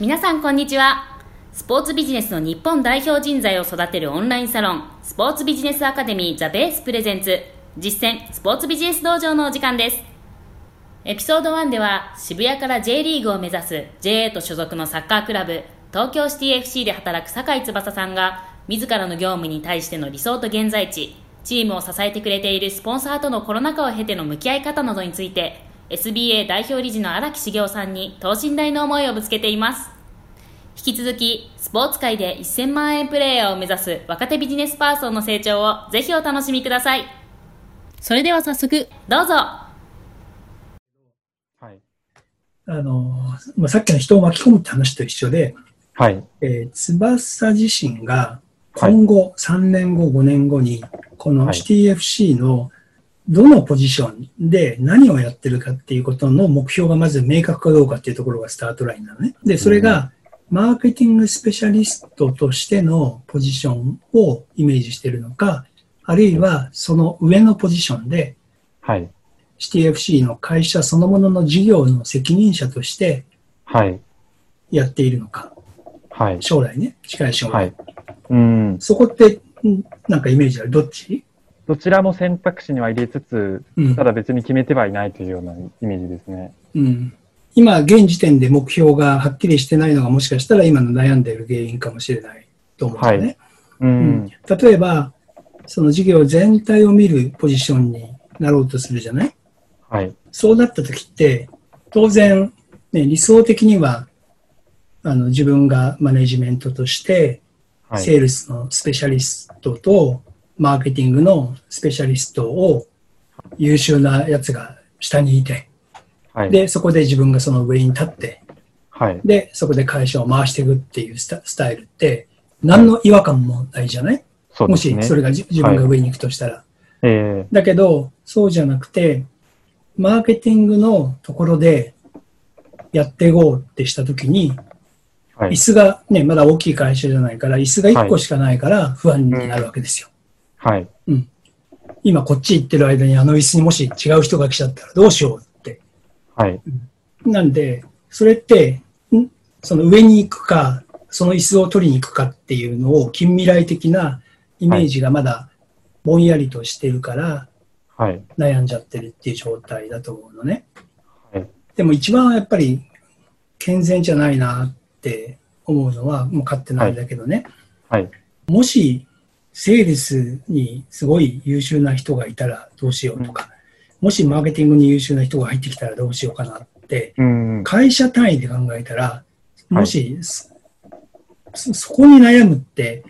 皆さんこんにちは。スポーツビジネスの日本代表人材を育てるオンラインサロンスポーツビジネスアカデミーザベースプレゼンツ。実践スポーツビジネス道場のお時間です。エピソード1では渋谷から J リーグを目指す JA と所属のサッカークラブ東京シティ FC で働く酒井翼さんが自らの業務に対しての理想と現在地チームを支えてくれているスポンサーとのコロナ禍を経ての向き合い方などについて SBA 代表理事の荒木茂雄さんに等身大の思いをぶつけています。引き続きスポーツ界で1000万円プレーヤーを目指す若手ビジネスパーソンの成長をぜひお楽しみください。それでは早速どうぞ。はい。あの、まあ、さっきの人を巻き込むって話と一緒で、はい。えー翼自身が今後、3年後、5年後に、このはい。CTFC のどのポジションで何をやってるかっていうことの目標がまず明確かどうかっていうところがスタートラインなのね。で、それが、マーケティングスペシャリストとしてのポジションをイメージしているのか、あるいはその上のポジションで、はい。CTFC の会社そのものの事業の責任者としてはい。やっているのか、はい。将来ね、近い将来。はい。うん。そこって、んなんかイメージある？どっち？どちらも選択肢には入れつつ、うんただ別に決めてはいないというようなイメージですね。うん。今、現時点で目標がはっきりしてないのがもしかしたら今の悩んでいる原因かもしれないと思うんだよね。ううんん。例えば、その事業全体を見るポジションになろうとするじゃない？はい。そうなった時って、当然、ね、理想的には、あの、自分がマネジメントとして、はい。セールスのスペシャリストと、マーケティングのスペシャリストを、優秀なやつが下にいて、はい。で、そこで自分がその上に立って、はい。で、そこで会社を回していくっていうスタスタイルって、何の違和感もないじゃない、もそうですね。しそれがじ自分が上に行くとしたら。えだけど、そうじゃなくて、マーケティングのところでやっていこうってしたときに、ーはい椅。子がね、まだ大きい会社じゃないから、椅子が1個しかないから不安になるわけですよ。はい。今こっち行ってる間にあの椅子にもし違う人が来ちゃったらどうしようって。はい。なんで、それって、ん？その上に行くか、その椅子を取りに行くかっていうのを近未来的なイメージがまだぼんやりとしてるからはい。悩んじゃってるっていう状態だと思うのね。はい。でも一番やっぱり健全じゃないなって思うのは、もう勝手なんだけどね。はい。もし、セールスにすごい優秀な人がいたらどうしようとか、もしマーケティングに優秀な人が入ってきたらどうしようかなって、うん。会社単位で考えたら、もし、そそこに悩むって、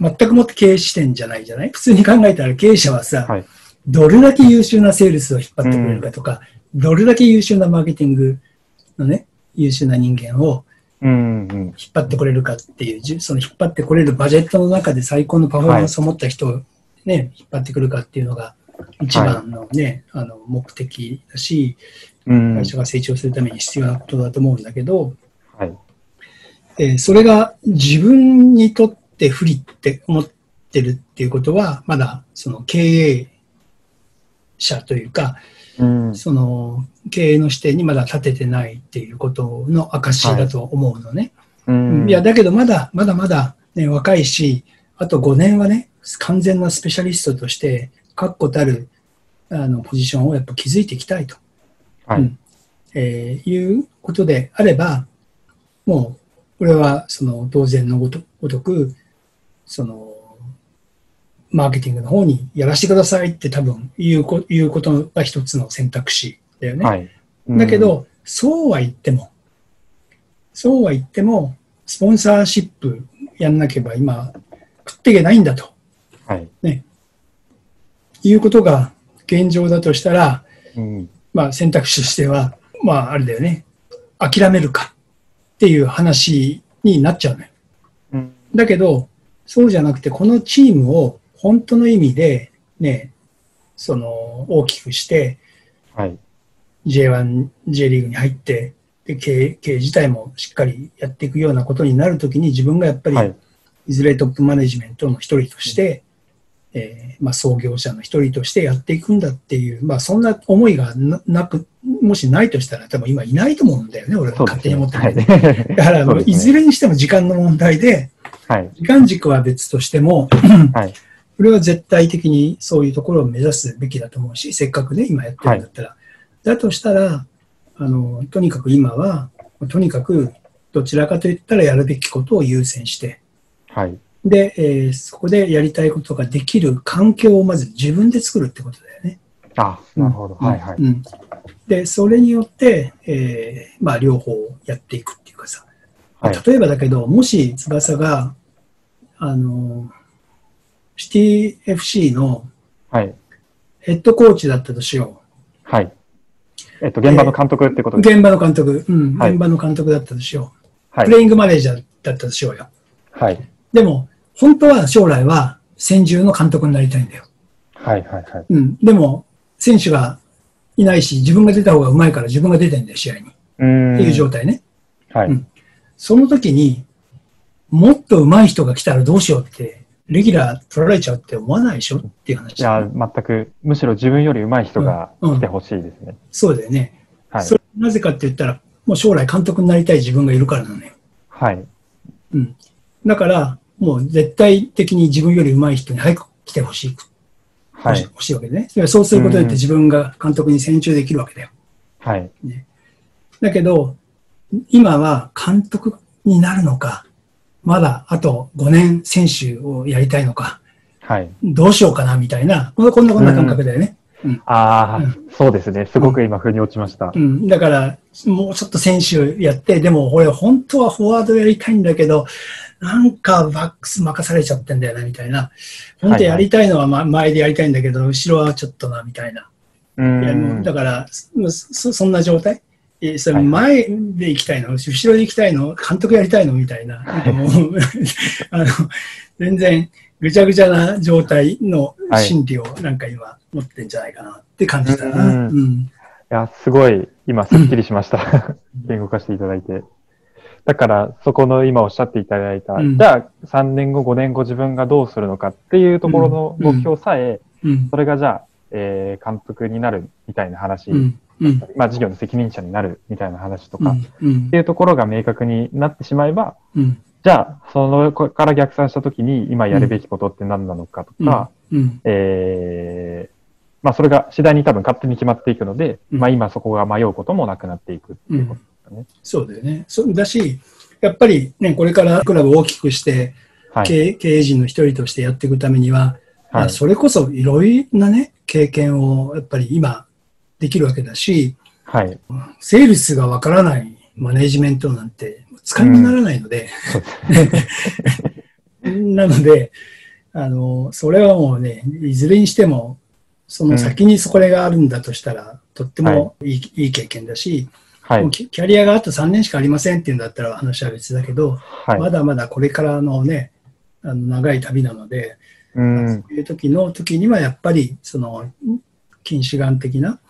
全くもって経営視点じゃないじゃない？普通に考えたら経営者はさ、はい。どれだけ優秀なセールスを引っ張ってくれるかとか、どれだけ優秀なマーケティングのね、優秀な人間を。引っ張ってこれるかっていう、その引っ張ってこれるバジェットの中で最高のパフォーマンスを持った人をね、引っ張ってくるかっていうのが一番のね、あの目的だし、うん。会社が成長するために必要なことだと思うんだけど、はい。えーそれが自分にとって不利って思ってるっていうことは、まだその経営者というか、うん。その経営の視点にまだ立ててないっていうことの証だと思うのね。うん。いや、だけどまだ、まだまだ、ね、若いし、あと5年はね、完全なスペシャリストとして、確固たるあのポジションをやっぱ築いていきたいと、はいうん。えーいうことであれば、もう、これはその当然のごとごとく、その、マーケティングの方にやらせてくださいって多分言うこ言うことが一つの選択肢だよね。はい。だけど、そうは言っても、そうは言っても、スポンサーシップやんなければ今、食っていけないんだとはい。いうことが現状だとしたら、うん。まあ選択肢としては、まああれだよね、諦めるかっていう話になっちゃうのよ。うん。だけど、そうじゃなくて、このチームを本当の意味で、ね、その大きくして、はい。J1、J リーグに入って、で経営経営自体もしっかりやっていくようなことになるときに、自分がやっぱり、はいい、ずれトップマネジメントの一人として、えーまあ、創業者の一人としてやっていくんだっていう、まあ、そんな思いがななくもしないとしたら多分今いないと思うんだよね、俺が。勝手に思ってはるい。だから、ねいずれにしても時間の問題で、はい。時間軸は別としても、はい。これは絶対的にそういうところを目指すべきだと思うし、せっかくね、今やってるんだったら。だとしたら、あの、とにかく今は、とにかくどちらかといったらやるべきことを優先して、はい。で、えーそこでやりたいことができる環境をまず自分で作るってことだよね。あ、なるほど。はいはい。うんで、それによって、えーまあ、両方やっていくっていうかさ、はい。例えばだけど、もし翼が、あの、シティ FC のはい。ヘッドコーチだったとしよはい。えっと、現場の監督ってことう。です。現場の監督、うん、はい現場の監督だったとしよう。はいプ。レイングマネージャーだったとしようよ。はい。でも、本当は将来は戦中の監督になりたいんだよ。はい。はい。はい。うん。でも、選手がいないし、自分が出た方がうまいから自分が出てんだよ、試合に。っ。ていう状態ね。はい。うんその時に、もっと上手い人が来たらどうしようって、レギュラー取られちゃうって思わないでしょ？っていう話。いや、全く、むしろ自分より上手い人が来てほしいですね。そうだよね。はいそ。れなぜかって言ったら、もう将来監督になりたい自分がいるからなのよ。はい。うん。だから、もう絶対的に自分より上手い人に早く来てほしい、はい。欲しいわけでね。それはそうすることによってうん自分が監督に専注できるわけだよ。はい。だけど、今は監督になるのか、まだあと5年選手をやりたいのか、はい。どうしようかなみたいな、こんなこんなこんな感覚だよね。ああ、うそうですね。すごく今、腑に落ちましたう。ん。だから、もうちょっと選手やって、でも俺本当はフォワードやりたいんだけど、なんかバックス任されちゃってんだよな、みたいな。本当やりたいのはま前でやりたいんだけど、後ろはちょっとな、みたいな。うんう。だからそ、そんな状態えそれはい前で行きたいの、後ろで行きたいの、監督やりたいの？みたいな。なんかもう あの全然ぐちゃぐちゃな状態の心理をなんか今持ってんじゃないかなって感じたな。うんうんいや、すごい、今、すっきり しました。言語化していただいて。だから、そこの今おっしゃっていただいた、うん。じゃあ、3年後、5年後自分がどうするのかっていうところのうん。目標さえ、うん。それがじゃあ、えー監督になるみたいな話、まあ、事業の責任者になるみたいな話とか、っうん。うん。ていうところが明確になってしまえば、うん。じゃあ、そのこから逆算したときに、今やるべきことって何なのかとか、うん。えーまあ、それが次第に多分勝手に決まっていくので、うん。まあ、今そこが迷うこともなくなっていくっていうことですかね。そうだよね。そうだし、やっぱりね、これからクラブを大きくして、はい。経営経営陣の一人としてやっていくためには、まはい。あそれこそいろいろなね、経験をやっぱり今できるわけだし、はい。セールスがわからないマネジメントなんて使い物にならないので、なので、あの、それはもうね、いずれにしても、その先にそれがあるんだとしたら、とってもいい,、い、い経験だし、はいキャリアがあと3年しかありませんっていうんだったら話は別だけど、はい。まだまだこれからのね、あの長い旅なので、うん。そういう時の時にはやっぱりその近視眼的な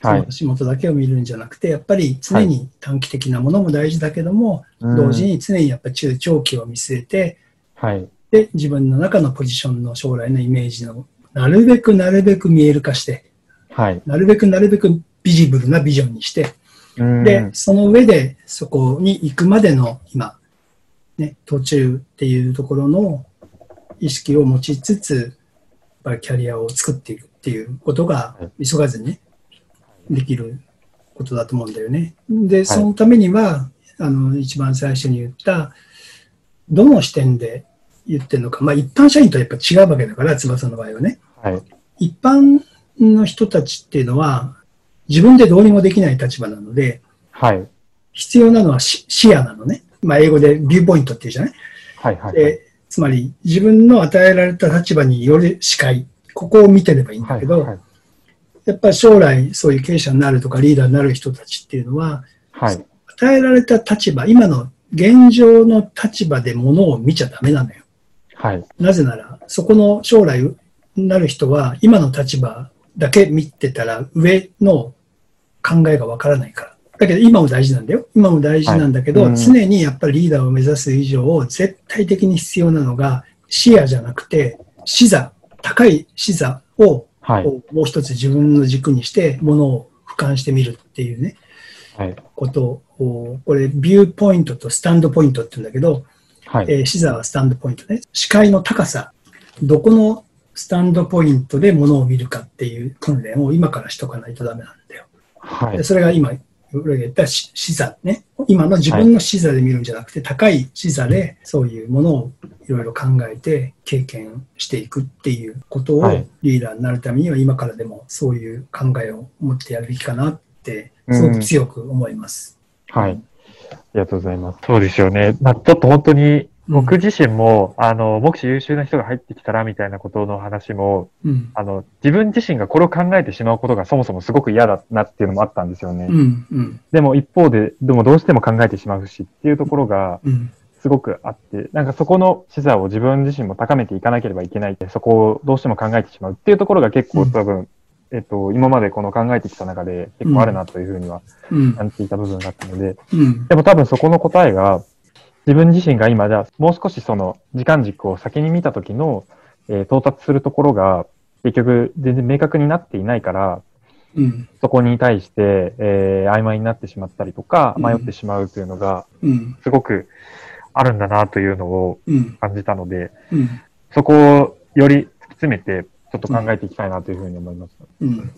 そはいの。仕事だけを見るんじゃなくて、やっぱり常に短期的なものも大事だけども、うん同時に常にやっぱり中長期を見据えて、はい。で、自分の中のポジションの将来のイメージの、なるべくなるべく見える化して、はい。なるべくなるべくビジブルなビジョンにして、うんで、その上でそこに行くまでの今、ね、途中っていうところの意識を持ちつつ、やっぱりキャリアを作っていくっていうことが急がずにねできることだと思うんだよね。で、そのためには、あの、一番最初に言った、どの視点で言ってるのか、まあ一般社員とやっぱ違うわけだから、翼の場合はね。はい。一般の人たちっていうのは、自分でどうにもできない立場なので、はい。必要なのは視視野なのね。まあ、英語でビューポイントっていうじゃない、はい。はい。でつまり、自分の与えられた立場による視界、ここを見てればいいんだけど、はい。やっぱり将来そういう経営者になるとかリーダーになる人たちっていうのは、はい。与えられた立場、今の現状の立場でものを見ちゃダメなのよ。はい。なぜなら、そこの将来になる人は、今の立場だけ見てたら、上の考えがわからないから。だけど、今も大事なんだよ。今も大事なんだけど、はいうん常にやっぱりリーダーを目指す以上、絶対的に必要なのが、視野じゃなくて、視座、高い視座を、はい。もう一つ自分の軸にして、ものを俯瞰してみるっていうね、はい。ことを、これ、ビューポイントとスタンドポイントって言うんだけど、はい。えー視座はスタンドポイントね。視界の高さ、どこのスタンドポイントで物を見るかっていう訓練を今からしとかないとダメなんだよ。はいで。それが今、俺が言った視視座ね。今の自分の視座で見るんじゃなくて、高い視座でそういうものをいろいろ考えて経験していくっていうことをはいリーダーになるためには今からでもそういう考えを持ってやるべきかなって、すごく強く思います。はい。ありがとうございます。そうですよね。まあ、ちょっと本当に、僕自身も、あの、もし優秀な人が入ってきたらみたいなことの話も、うん。あの、自分自身がこれを考えてしまうことがそもそもすごく嫌だなっていうのもあったんですよね。うん。うん。でも一方で、でもどうしても考えてしまうしっていうところがうん。すごくあって、なんかそこの視座を自分自身も高めていかなければいけないって、そこをどうしても考えてしまうっていうところが結構多分、えっと、今までこの考えてきた中で結構あるなというふうにはうん。感じていた部分があったので、うん。でも多分そこの答えが、自分自身が今じゃあもう少しその時間軸を先に見た時の、えー到達するところが結局全然明確になっていないから、うん。そこに対して、えー曖昧になってしまったりとか、うん迷ってしまうというのがうん。すごくあるんだなというのをうん。感じたので、うん。そこをより突き詰めてちょっと考えていきたいなというふうに思いました。うん。